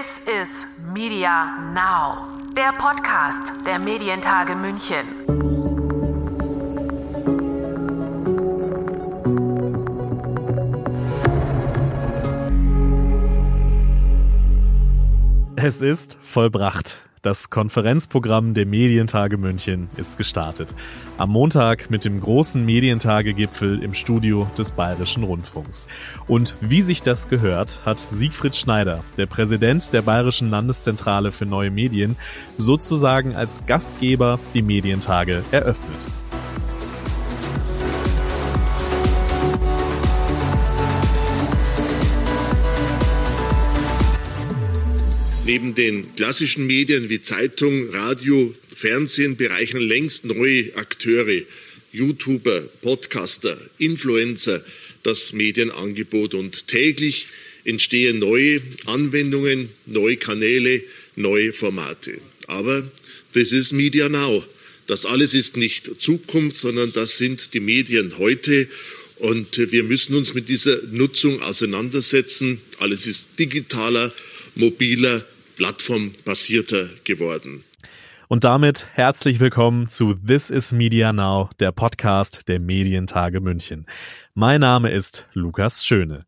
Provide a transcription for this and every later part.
This is Media Now, der Podcast der Medientage München. Es ist vollbracht. Das Konferenzprogramm der Medientage München ist gestartet. Am Montag mit dem großen Medientage-Gipfel im Studio des Bayerischen Rundfunks. Und wie sich das gehört, hat Siegfried Schneider, der Präsident der Bayerischen Landeszentrale für neue Medien, sozusagen als Gastgeber die Medientage eröffnet. Neben den klassischen Medien wie Zeitung, Radio, Fernsehen bereichern längst neue Akteure, YouTuber, Podcaster, Influencer das Medienangebot und täglich entstehen neue Anwendungen, neue Kanäle, neue Formate. Aber this is Media Now. Das alles ist nicht Zukunft, sondern das sind die Medien heute. Und wir müssen uns mit dieser Nutzung auseinandersetzen. Alles ist digitaler, mobiler, plattformbasierter geworden. Und damit herzlich willkommen zu This is Media Now, der Podcast der Medientage München. Mein Name ist Lukas Schöne.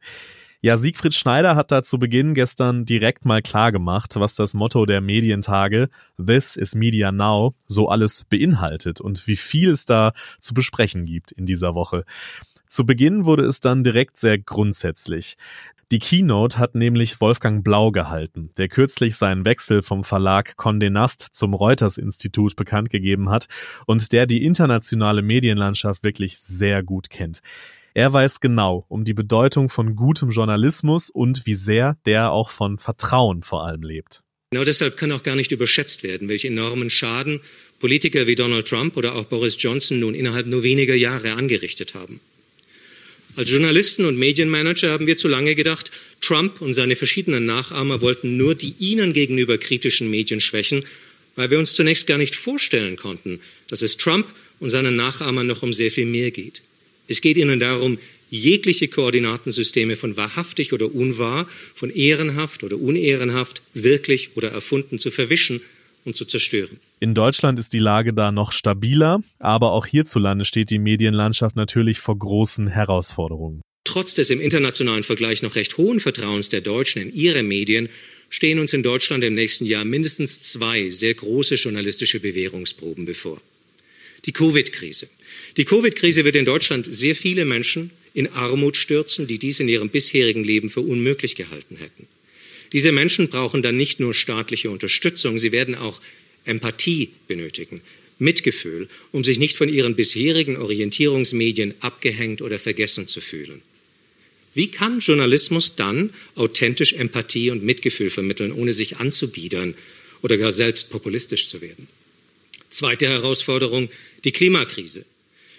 Ja, Siegfried Schneider hat da zu Beginn gestern direkt mal klar gemacht, was das Motto der Medientage This is Media Now so alles beinhaltet und wie viel es da zu besprechen gibt in dieser Woche. Zu Beginn wurde es dann direkt sehr grundsätzlich. Die Keynote hat nämlich Wolfgang Blau gehalten, der kürzlich seinen Wechsel vom Verlag Condé Nast zum Reuters Institut bekannt gegeben hat und der die internationale Medienlandschaft wirklich sehr gut kennt. Er weiß genau um die Bedeutung von gutem Journalismus und wie sehr der auch von Vertrauen vor allem lebt. Genau deshalb kann auch gar nicht überschätzt werden, welche enormen Schaden Politiker wie Donald Trump oder auch Boris Johnson nun innerhalb nur weniger Jahre angerichtet haben. Als Journalisten und Medienmanager haben wir zu lange gedacht, Trump und seine verschiedenen Nachahmer wollten nur die ihnen gegenüber kritischen Medien schwächen, weil wir uns zunächst gar nicht vorstellen konnten, dass es Trump und seinen Nachahmern noch um sehr viel mehr geht. Es geht ihnen darum, jegliche Koordinatensysteme von wahrhaftig oder unwahr, von ehrenhaft oder unehrenhaft, wirklich oder erfunden zu verwischen und zu zerstören. In Deutschland ist die Lage da noch stabiler, aber auch hierzulande steht die Medienlandschaft natürlich vor großen Herausforderungen. Trotz des im internationalen Vergleich noch recht hohen Vertrauens der Deutschen in ihre Medien stehen uns in Deutschland im nächsten Jahr mindestens zwei sehr große journalistische Bewährungsproben bevor. Die Covid-Krise. Die Covid-Krise wird in Deutschland sehr viele Menschen in Armut stürzen, die dies in ihrem bisherigen Leben für unmöglich gehalten hätten. Diese Menschen brauchen dann nicht nur staatliche Unterstützung, sie werden auch Empathie benötigen, Mitgefühl, um sich nicht von ihren bisherigen Orientierungsmedien abgehängt oder vergessen zu fühlen. Wie kann Journalismus dann authentisch Empathie und Mitgefühl vermitteln, ohne sich anzubiedern oder gar selbst populistisch zu werden? Zweite Herausforderung, die Klimakrise.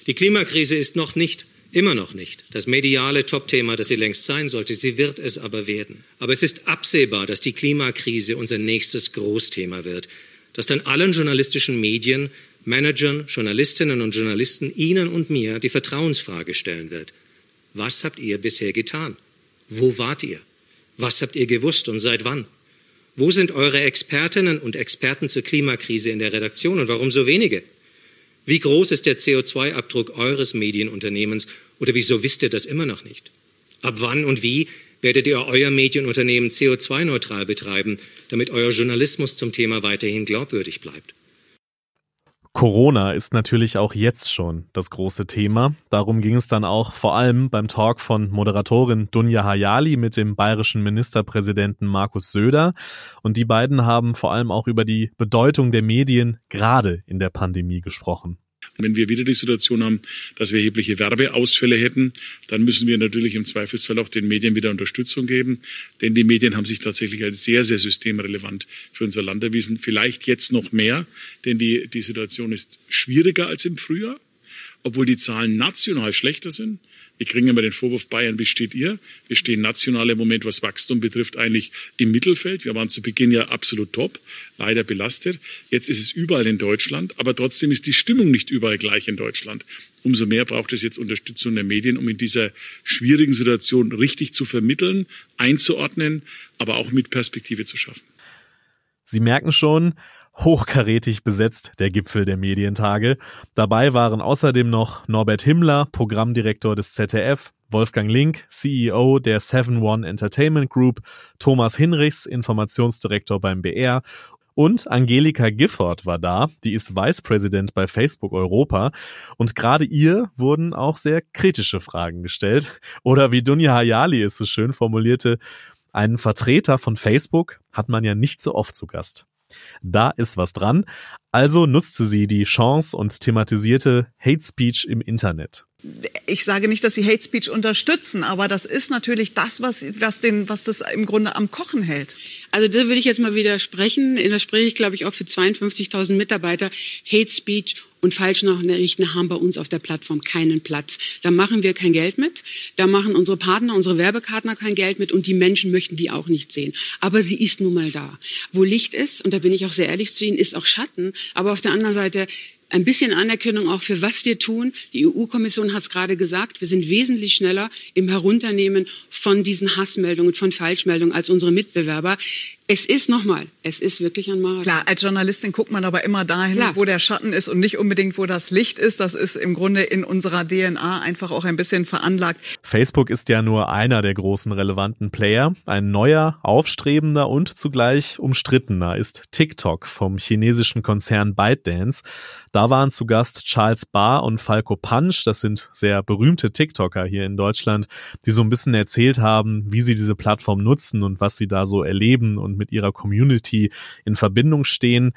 Die Klimakrise ist noch nicht Immer noch nicht. Das mediale Topthema, das sie längst sein sollte. Sie wird es aber werden. Aber es ist absehbar, dass die Klimakrise unser nächstes Großthema wird. Dass dann allen journalistischen Medien, Managern, Journalistinnen und Journalisten, Ihnen und mir die Vertrauensfrage stellen wird. Was habt ihr bisher getan? Wo wart ihr? Was habt ihr gewusst und seit wann? Wo sind eure Expertinnen und Experten zur Klimakrise in der Redaktion und warum so wenige? Wie groß ist der CO2-Abdruck eures Medienunternehmens oder wieso wisst ihr das immer noch nicht? Ab wann und wie werdet ihr euer Medienunternehmen CO2-neutral betreiben, damit euer Journalismus zum Thema weiterhin glaubwürdig bleibt? Corona ist natürlich auch jetzt schon das große Thema. Darum ging es dann auch vor allem beim Talk von Moderatorin Dunja Hayali mit dem bayerischen Ministerpräsidenten Markus Söder. Und die beiden haben vor allem auch über die Bedeutung der Medien gerade in der Pandemie gesprochen. Wenn wir wieder die Situation haben, dass wir erhebliche Werbeausfälle hätten, dann müssen wir natürlich im Zweifelsfall auch den Medien wieder Unterstützung geben. Denn die Medien haben sich tatsächlich als sehr, sehr systemrelevant für unser Land erwiesen. Vielleicht jetzt noch mehr, denn die, die Situation ist schwieriger als im Frühjahr, obwohl die Zahlen national schlechter sind. Wir kriegen immer den Vorwurf, Bayern, wie steht ihr? Wir stehen national im Moment, was Wachstum betrifft, eigentlich im Mittelfeld. Wir waren zu Beginn ja absolut top, leider belastet. Jetzt ist es überall in Deutschland, aber trotzdem ist die Stimmung nicht überall gleich in Deutschland. Umso mehr braucht es jetzt Unterstützung der Medien, um in dieser schwierigen Situation richtig zu vermitteln, einzuordnen, aber auch mit Perspektive zu schaffen. Sie merken schon, hochkarätig besetzt, der Gipfel der Medientage. Dabei waren außerdem noch Norbert Himmler, Programmdirektor des ZDF, Wolfgang Link, CEO der 7-One Entertainment Group, Thomas Hinrichs, Informationsdirektor beim BR und Angelika Gifford war da, die ist Vice President bei Facebook Europa. Und gerade ihr wurden auch sehr kritische Fragen gestellt. Oder wie Dunja Hayali es so schön formulierte, einen Vertreter von Facebook hat man ja nicht so oft zu Gast. Da ist was dran. Also nutzte sie die Chance und thematisierte Hate Speech im Internet ich sage nicht, dass sie Hate Speech unterstützen, aber das ist natürlich das, was, was, den, was das im Grunde am Kochen hält. Also da würde ich jetzt mal widersprechen. Da spreche ich, glaube ich, auch für 52.000 Mitarbeiter. Hate Speech und Falschnachrichten haben bei uns auf der Plattform keinen Platz. Da machen wir kein Geld mit. Da machen unsere Partner, unsere Werbepartner kein Geld mit und die Menschen möchten die auch nicht sehen. Aber sie ist nun mal da. Wo Licht ist, und da bin ich auch sehr ehrlich zu Ihnen, ist auch Schatten. Aber auf der anderen Seite ein bisschen Anerkennung auch für was wir tun. Die EU-Kommission hat es gerade gesagt, wir sind wesentlich schneller im Herunternehmen von diesen Hassmeldungen, von Falschmeldungen als unsere Mitbewerber. Es ist nochmal, es ist wirklich ein Marathon. Klar, als Journalistin guckt man aber immer dahin, Klar. wo der Schatten ist und nicht unbedingt, wo das Licht ist. Das ist im Grunde in unserer DNA einfach auch ein bisschen veranlagt. Facebook ist ja nur einer der großen relevanten Player. Ein neuer, aufstrebender und zugleich umstrittener ist TikTok vom chinesischen Konzern ByteDance. Da waren zu Gast Charles Barr und Falco Punch. Das sind sehr berühmte TikToker hier in Deutschland, die so ein bisschen erzählt haben, wie sie diese Plattform nutzen und was sie da so erleben und und mit ihrer Community in Verbindung stehen.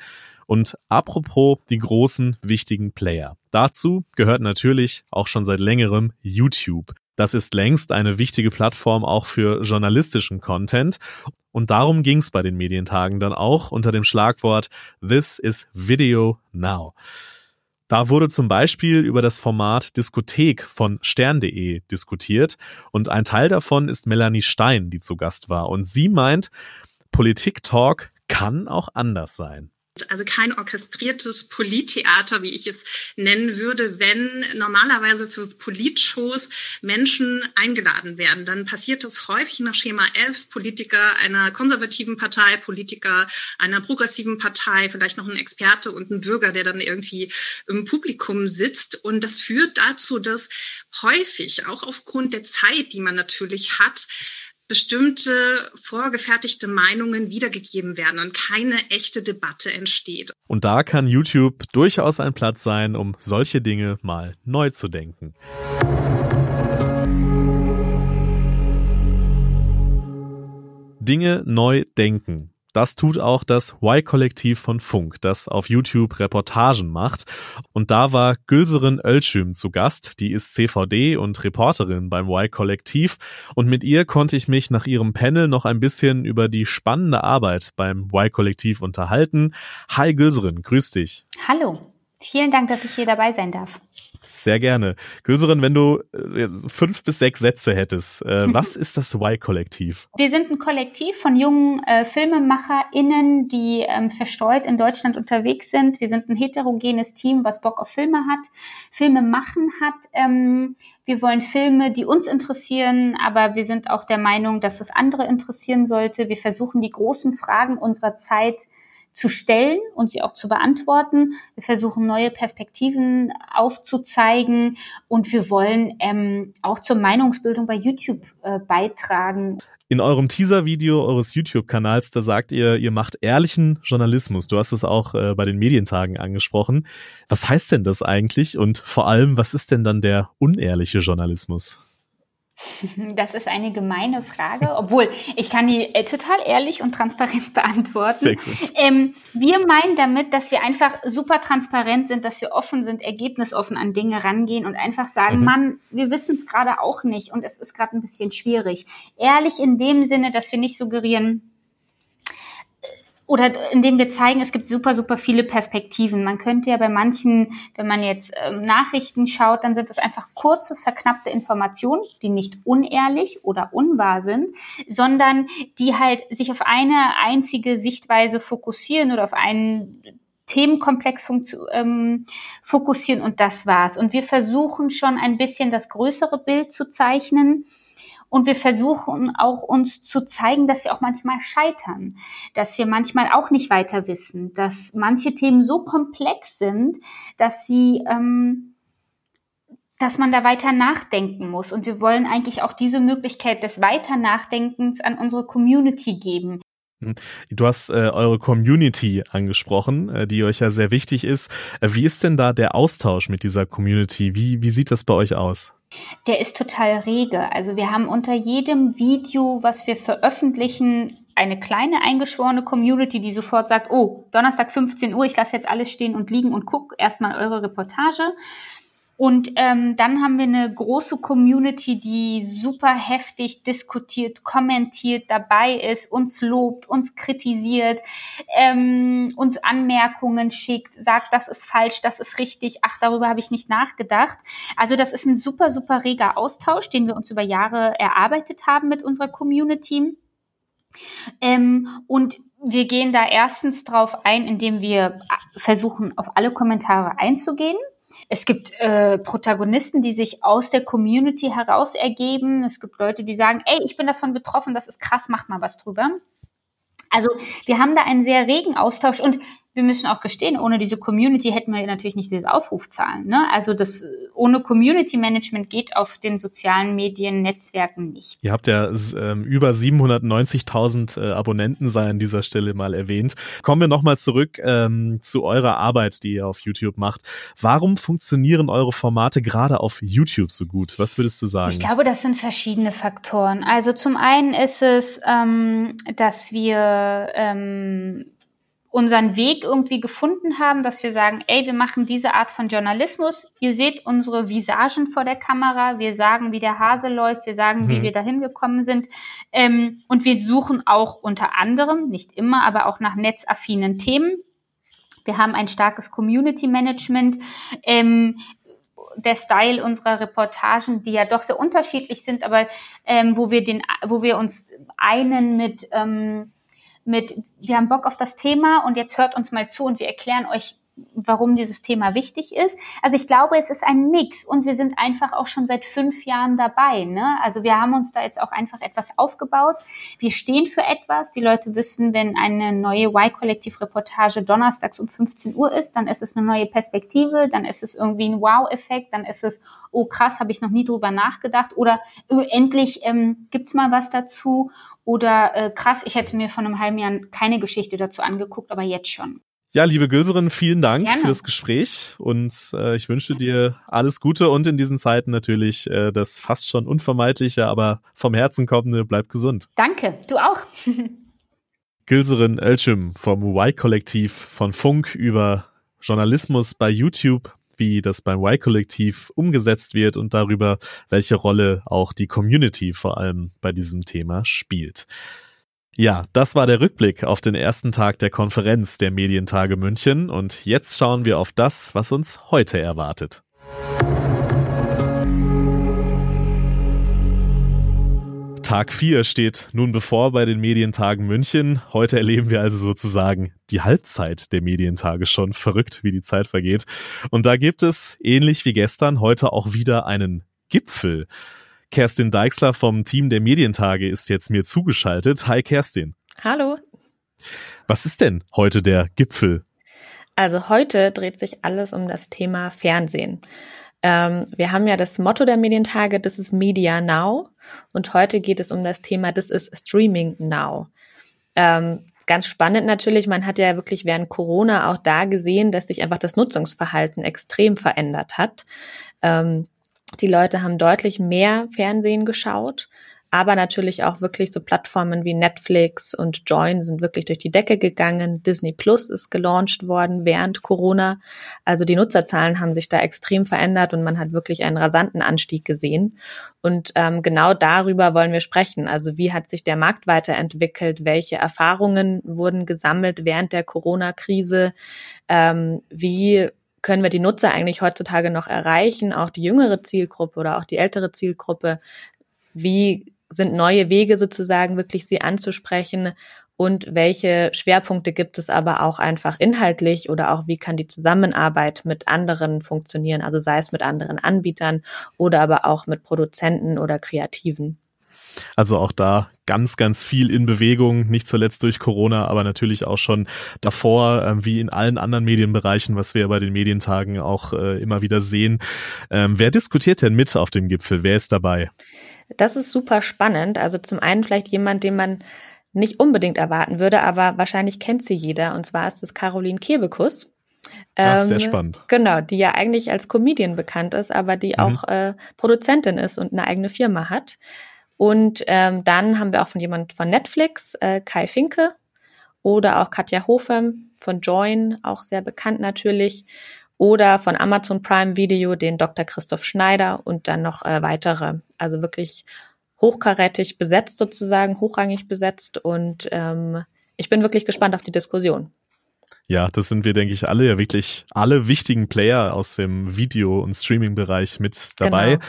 Und apropos die großen, wichtigen Player. Dazu gehört natürlich auch schon seit längerem YouTube. Das ist längst eine wichtige Plattform auch für journalistischen Content. Und darum ging es bei den Medientagen dann auch unter dem Schlagwort This is Video Now. Da wurde zum Beispiel über das Format Diskothek von stern.de diskutiert und ein Teil davon ist Melanie Stein, die zu Gast war. Und sie meint, Politik-Talk kann auch anders sein. Also kein orchestriertes Polittheater, wie ich es nennen würde, wenn normalerweise für Politshows Menschen eingeladen werden. Dann passiert es häufig nach Schema F, Politiker einer konservativen Partei, Politiker einer progressiven Partei, vielleicht noch ein Experte und ein Bürger, der dann irgendwie im Publikum sitzt. Und das führt dazu, dass häufig, auch aufgrund der Zeit, die man natürlich hat, bestimmte vorgefertigte Meinungen wiedergegeben werden und keine echte Debatte entsteht. Und da kann YouTube durchaus ein Platz sein, um solche Dinge mal neu zu denken. Dinge neu denken. Das tut auch das Y-Kollektiv von Funk, das auf YouTube Reportagen macht. Und da war Gülserin Ölschüm zu Gast. Die ist CVD und Reporterin beim Y-Kollektiv. Und mit ihr konnte ich mich nach ihrem Panel noch ein bisschen über die spannende Arbeit beim Y-Kollektiv unterhalten. Hi Gülserin, grüß dich. Hallo. Vielen Dank, dass ich hier dabei sein darf. Sehr gerne. Göserin, wenn du äh, fünf bis sechs Sätze hättest, äh, was ist das Y-Kollektiv? Wir sind ein Kollektiv von jungen äh, FilmemacherInnen, die ähm, verstreut in Deutschland unterwegs sind. Wir sind ein heterogenes Team, was Bock auf Filme hat, Filme machen hat. Ähm, wir wollen Filme, die uns interessieren, aber wir sind auch der Meinung, dass es andere interessieren sollte. Wir versuchen die großen Fragen unserer Zeit zu stellen und sie auch zu beantworten. Wir versuchen neue Perspektiven aufzuzeigen und wir wollen ähm, auch zur Meinungsbildung bei YouTube äh, beitragen. In eurem Teaser-Video eures YouTube-Kanals, da sagt ihr, ihr macht ehrlichen Journalismus. Du hast es auch äh, bei den Medientagen angesprochen. Was heißt denn das eigentlich? Und vor allem, was ist denn dann der unehrliche Journalismus? Das ist eine gemeine Frage, obwohl ich kann die äh, total ehrlich und transparent beantworten. Sehr gut. Ähm, wir meinen damit, dass wir einfach super transparent sind, dass wir offen sind, ergebnisoffen an Dinge rangehen und einfach sagen, mhm. Mann, wir wissen es gerade auch nicht und es ist gerade ein bisschen schwierig. Ehrlich in dem Sinne, dass wir nicht suggerieren, oder indem wir zeigen, es gibt super, super viele Perspektiven. Man könnte ja bei manchen, wenn man jetzt ähm, Nachrichten schaut, dann sind es einfach kurze, verknappte Informationen, die nicht unehrlich oder unwahr sind, sondern die halt sich auf eine einzige Sichtweise fokussieren oder auf einen Themenkomplex ähm, fokussieren und das war's. Und wir versuchen schon ein bisschen das größere Bild zu zeichnen. Und wir versuchen auch uns zu zeigen, dass wir auch manchmal scheitern, dass wir manchmal auch nicht weiter wissen, dass manche Themen so komplex sind, dass sie, ähm, dass man da weiter nachdenken muss. Und wir wollen eigentlich auch diese Möglichkeit des Weiternachdenkens an unsere Community geben. Hm. Du hast äh, eure Community angesprochen, äh, die euch ja sehr wichtig ist. Äh, wie ist denn da der Austausch mit dieser Community? Wie, wie sieht das bei euch aus? Der ist total rege. Also wir haben unter jedem Video, was wir veröffentlichen, eine kleine eingeschworene Community, die sofort sagt, oh, Donnerstag 15 Uhr, ich lasse jetzt alles stehen und liegen und gucke erstmal eure Reportage. Und ähm, dann haben wir eine große Community, die super heftig diskutiert, kommentiert, dabei ist, uns lobt, uns kritisiert, ähm, uns Anmerkungen schickt, sagt, das ist falsch, das ist richtig, ach, darüber habe ich nicht nachgedacht. Also das ist ein super, super reger Austausch, den wir uns über Jahre erarbeitet haben mit unserer Community. Ähm, und wir gehen da erstens drauf ein, indem wir versuchen, auf alle Kommentare einzugehen es gibt äh, Protagonisten, die sich aus der Community heraus ergeben. Es gibt Leute, die sagen, ey, ich bin davon betroffen, das ist krass, macht mal was drüber. Also wir haben da einen sehr regen Austausch und wir müssen auch gestehen, ohne diese Community hätten wir natürlich nicht diese Aufrufzahlen. Ne? Also das ohne Community Management geht auf den sozialen Medien Netzwerken nicht. Ihr habt ja ähm, über 790.000 äh, Abonnenten sei an dieser Stelle mal erwähnt. Kommen wir nochmal zurück ähm, zu eurer Arbeit, die ihr auf YouTube macht. Warum funktionieren eure Formate gerade auf YouTube so gut? Was würdest du sagen? Ich glaube, das sind verschiedene Faktoren. Also zum einen ist es, ähm, dass wir ähm, unseren Weg irgendwie gefunden haben, dass wir sagen, ey, wir machen diese Art von Journalismus. Ihr seht unsere Visagen vor der Kamera. Wir sagen, wie der Hase läuft. Wir sagen, mhm. wie wir dahin gekommen sind. Ähm, und wir suchen auch unter anderem, nicht immer, aber auch nach netzaffinen Themen. Wir haben ein starkes Community Management. Ähm, der Style unserer Reportagen, die ja doch sehr unterschiedlich sind, aber ähm, wo wir den, wo wir uns einen mit ähm, mit, wir haben Bock auf das Thema und jetzt hört uns mal zu und wir erklären euch, warum dieses Thema wichtig ist. Also ich glaube, es ist ein Mix und wir sind einfach auch schon seit fünf Jahren dabei. Ne? Also wir haben uns da jetzt auch einfach etwas aufgebaut. Wir stehen für etwas. Die Leute wissen, wenn eine neue Y-Kollektiv-Reportage donnerstags um 15 Uhr ist, dann ist es eine neue Perspektive, dann ist es irgendwie ein Wow-Effekt, dann ist es, oh krass, habe ich noch nie drüber nachgedacht oder oh, endlich ähm, gibt's mal was dazu oder äh, krass, ich hätte mir von einem halben Jahr keine Geschichte dazu angeguckt, aber jetzt schon. Ja, liebe Gülserin, vielen Dank Gerne. für das Gespräch und äh, ich wünsche dir alles Gute und in diesen Zeiten natürlich äh, das fast schon unvermeidliche, aber vom Herzen kommende, bleib gesund. Danke, du auch. Gülserin Elchim vom Y-Kollektiv von Funk über Journalismus bei YouTube wie das beim Y-Kollektiv umgesetzt wird und darüber, welche Rolle auch die Community vor allem bei diesem Thema spielt. Ja, das war der Rückblick auf den ersten Tag der Konferenz der Medientage München und jetzt schauen wir auf das, was uns heute erwartet. Tag 4 steht nun bevor bei den Medientagen München. Heute erleben wir also sozusagen die Halbzeit der Medientage schon. Verrückt, wie die Zeit vergeht. Und da gibt es, ähnlich wie gestern, heute auch wieder einen Gipfel. Kerstin Deixler vom Team der Medientage ist jetzt mir zugeschaltet. Hi Kerstin. Hallo. Was ist denn heute der Gipfel? Also heute dreht sich alles um das Thema Fernsehen. Ähm, wir haben ja das Motto der Medientage, das ist Media Now. Und heute geht es um das Thema, das ist Streaming Now. Ähm, ganz spannend natürlich, man hat ja wirklich während Corona auch da gesehen, dass sich einfach das Nutzungsverhalten extrem verändert hat. Ähm, die Leute haben deutlich mehr Fernsehen geschaut aber natürlich auch wirklich so Plattformen wie Netflix und Join sind wirklich durch die Decke gegangen. Disney Plus ist gelauncht worden während Corona. Also die Nutzerzahlen haben sich da extrem verändert und man hat wirklich einen rasanten Anstieg gesehen. Und ähm, genau darüber wollen wir sprechen. Also wie hat sich der Markt weiterentwickelt? Welche Erfahrungen wurden gesammelt während der Corona-Krise? Ähm, wie können wir die Nutzer eigentlich heutzutage noch erreichen, auch die jüngere Zielgruppe oder auch die ältere Zielgruppe? Wie sind neue Wege sozusagen wirklich sie anzusprechen und welche Schwerpunkte gibt es aber auch einfach inhaltlich oder auch wie kann die Zusammenarbeit mit anderen funktionieren, also sei es mit anderen Anbietern oder aber auch mit Produzenten oder Kreativen. Also auch da ganz, ganz viel in Bewegung, nicht zuletzt durch Corona, aber natürlich auch schon davor, äh, wie in allen anderen Medienbereichen, was wir bei den Medientagen auch äh, immer wieder sehen. Ähm, wer diskutiert denn mit auf dem Gipfel? Wer ist dabei? Das ist super spannend. Also zum einen vielleicht jemand, den man nicht unbedingt erwarten würde, aber wahrscheinlich kennt sie jeder. Und zwar ist es Caroline Kebekus. Ja, ähm, sehr spannend. Genau, die ja eigentlich als Comedian bekannt ist, aber die mhm. auch äh, Produzentin ist und eine eigene Firma hat. Und ähm, dann haben wir auch von jemand von Netflix, äh, Kai Finke oder auch Katja Hofem von Join, auch sehr bekannt natürlich. Oder von Amazon Prime Video den Dr. Christoph Schneider und dann noch äh, weitere. Also wirklich hochkarätig besetzt sozusagen, hochrangig besetzt. Und ähm, ich bin wirklich gespannt auf die Diskussion. Ja, das sind wir, denke ich, alle ja wirklich alle wichtigen Player aus dem Video- und Streaming-Bereich mit dabei. Genau.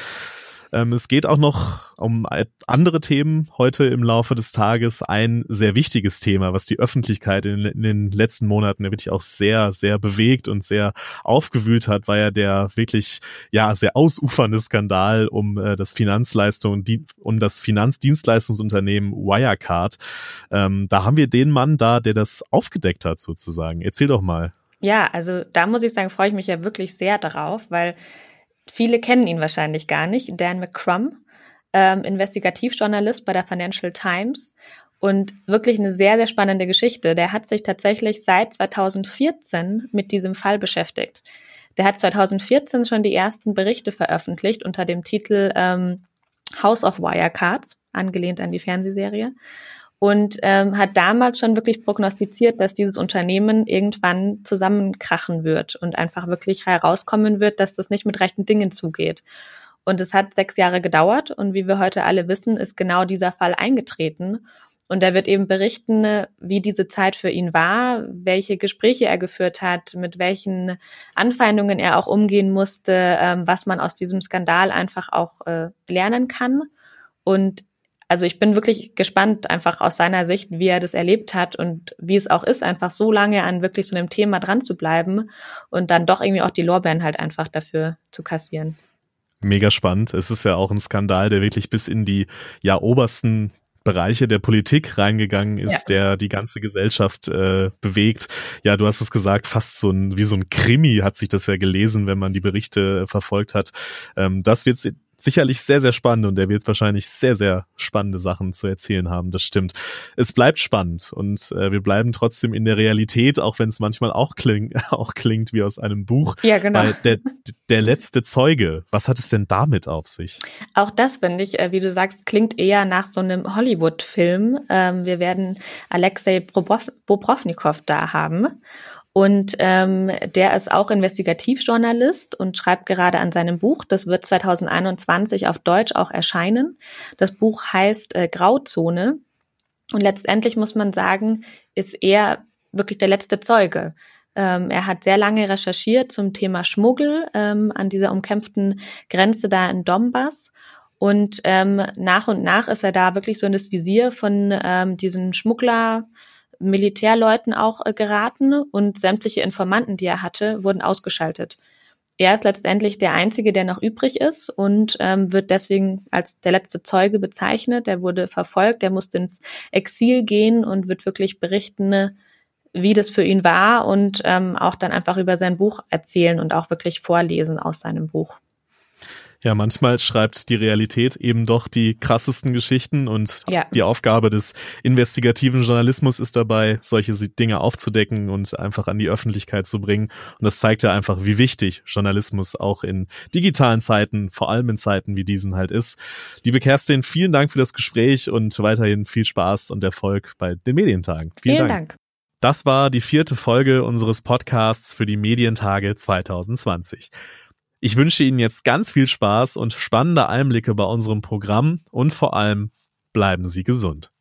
Ähm, es geht auch noch um andere Themen heute im Laufe des Tages. Ein sehr wichtiges Thema, was die Öffentlichkeit in, in den letzten Monaten wirklich auch sehr, sehr bewegt und sehr aufgewühlt hat, war ja der wirklich, ja, sehr ausufernde Skandal um äh, das Finanzleistung, die, um das Finanzdienstleistungsunternehmen Wirecard. Ähm, da haben wir den Mann da, der das aufgedeckt hat sozusagen. Erzähl doch mal. Ja, also da muss ich sagen, freue ich mich ja wirklich sehr darauf, weil Viele kennen ihn wahrscheinlich gar nicht. Dan McCrum, ähm, Investigativjournalist bei der Financial Times und wirklich eine sehr, sehr spannende Geschichte. Der hat sich tatsächlich seit 2014 mit diesem Fall beschäftigt. Der hat 2014 schon die ersten Berichte veröffentlicht unter dem Titel ähm, House of Wirecards, angelehnt an die Fernsehserie und ähm, hat damals schon wirklich prognostiziert, dass dieses Unternehmen irgendwann zusammenkrachen wird und einfach wirklich herauskommen wird, dass das nicht mit rechten Dingen zugeht. Und es hat sechs Jahre gedauert und wie wir heute alle wissen, ist genau dieser Fall eingetreten. Und er wird eben berichten, wie diese Zeit für ihn war, welche Gespräche er geführt hat, mit welchen Anfeindungen er auch umgehen musste, ähm, was man aus diesem Skandal einfach auch äh, lernen kann. Und also ich bin wirklich gespannt, einfach aus seiner Sicht, wie er das erlebt hat und wie es auch ist, einfach so lange an wirklich so einem Thema dran zu bleiben und dann doch irgendwie auch die Lorbeeren halt einfach dafür zu kassieren. Mega spannend. Es ist ja auch ein Skandal, der wirklich bis in die ja obersten Bereiche der Politik reingegangen ist, ja. der die ganze Gesellschaft äh, bewegt. Ja, du hast es gesagt, fast so ein wie so ein Krimi hat sich das ja gelesen, wenn man die Berichte verfolgt hat. Ähm, das wird sicherlich sehr, sehr spannend und er wird wahrscheinlich sehr, sehr spannende Sachen zu erzählen haben. Das stimmt. Es bleibt spannend und äh, wir bleiben trotzdem in der Realität, auch wenn es manchmal auch, kling, auch klingt wie aus einem Buch. Ja, genau. Weil der, der letzte Zeuge, was hat es denn damit auf sich? Auch das finde ich, äh, wie du sagst, klingt eher nach so einem Hollywood-Film. Ähm, wir werden Alexei Bobrovnikov da haben. Und ähm, der ist auch Investigativjournalist und schreibt gerade an seinem Buch. Das wird 2021 auf Deutsch auch erscheinen. Das Buch heißt äh, Grauzone. Und letztendlich muss man sagen, ist er wirklich der letzte Zeuge. Ähm, er hat sehr lange recherchiert zum Thema Schmuggel ähm, an dieser umkämpften Grenze da in Donbass. Und ähm, nach und nach ist er da wirklich so in das Visier von ähm, diesen Schmuggler, Militärleuten auch äh, geraten und sämtliche Informanten, die er hatte, wurden ausgeschaltet. Er ist letztendlich der Einzige, der noch übrig ist und ähm, wird deswegen als der letzte Zeuge bezeichnet. Er wurde verfolgt, er musste ins Exil gehen und wird wirklich berichten, wie das für ihn war und ähm, auch dann einfach über sein Buch erzählen und auch wirklich vorlesen aus seinem Buch. Ja, manchmal schreibt die Realität eben doch die krassesten Geschichten und ja. die Aufgabe des investigativen Journalismus ist dabei, solche Dinge aufzudecken und einfach an die Öffentlichkeit zu bringen. Und das zeigt ja einfach, wie wichtig Journalismus auch in digitalen Zeiten, vor allem in Zeiten wie diesen halt ist. Liebe Kerstin, vielen Dank für das Gespräch und weiterhin viel Spaß und Erfolg bei den Medientagen. Vielen, vielen Dank. Dank. Das war die vierte Folge unseres Podcasts für die Medientage 2020. Ich wünsche Ihnen jetzt ganz viel Spaß und spannende Einblicke bei unserem Programm und vor allem bleiben Sie gesund.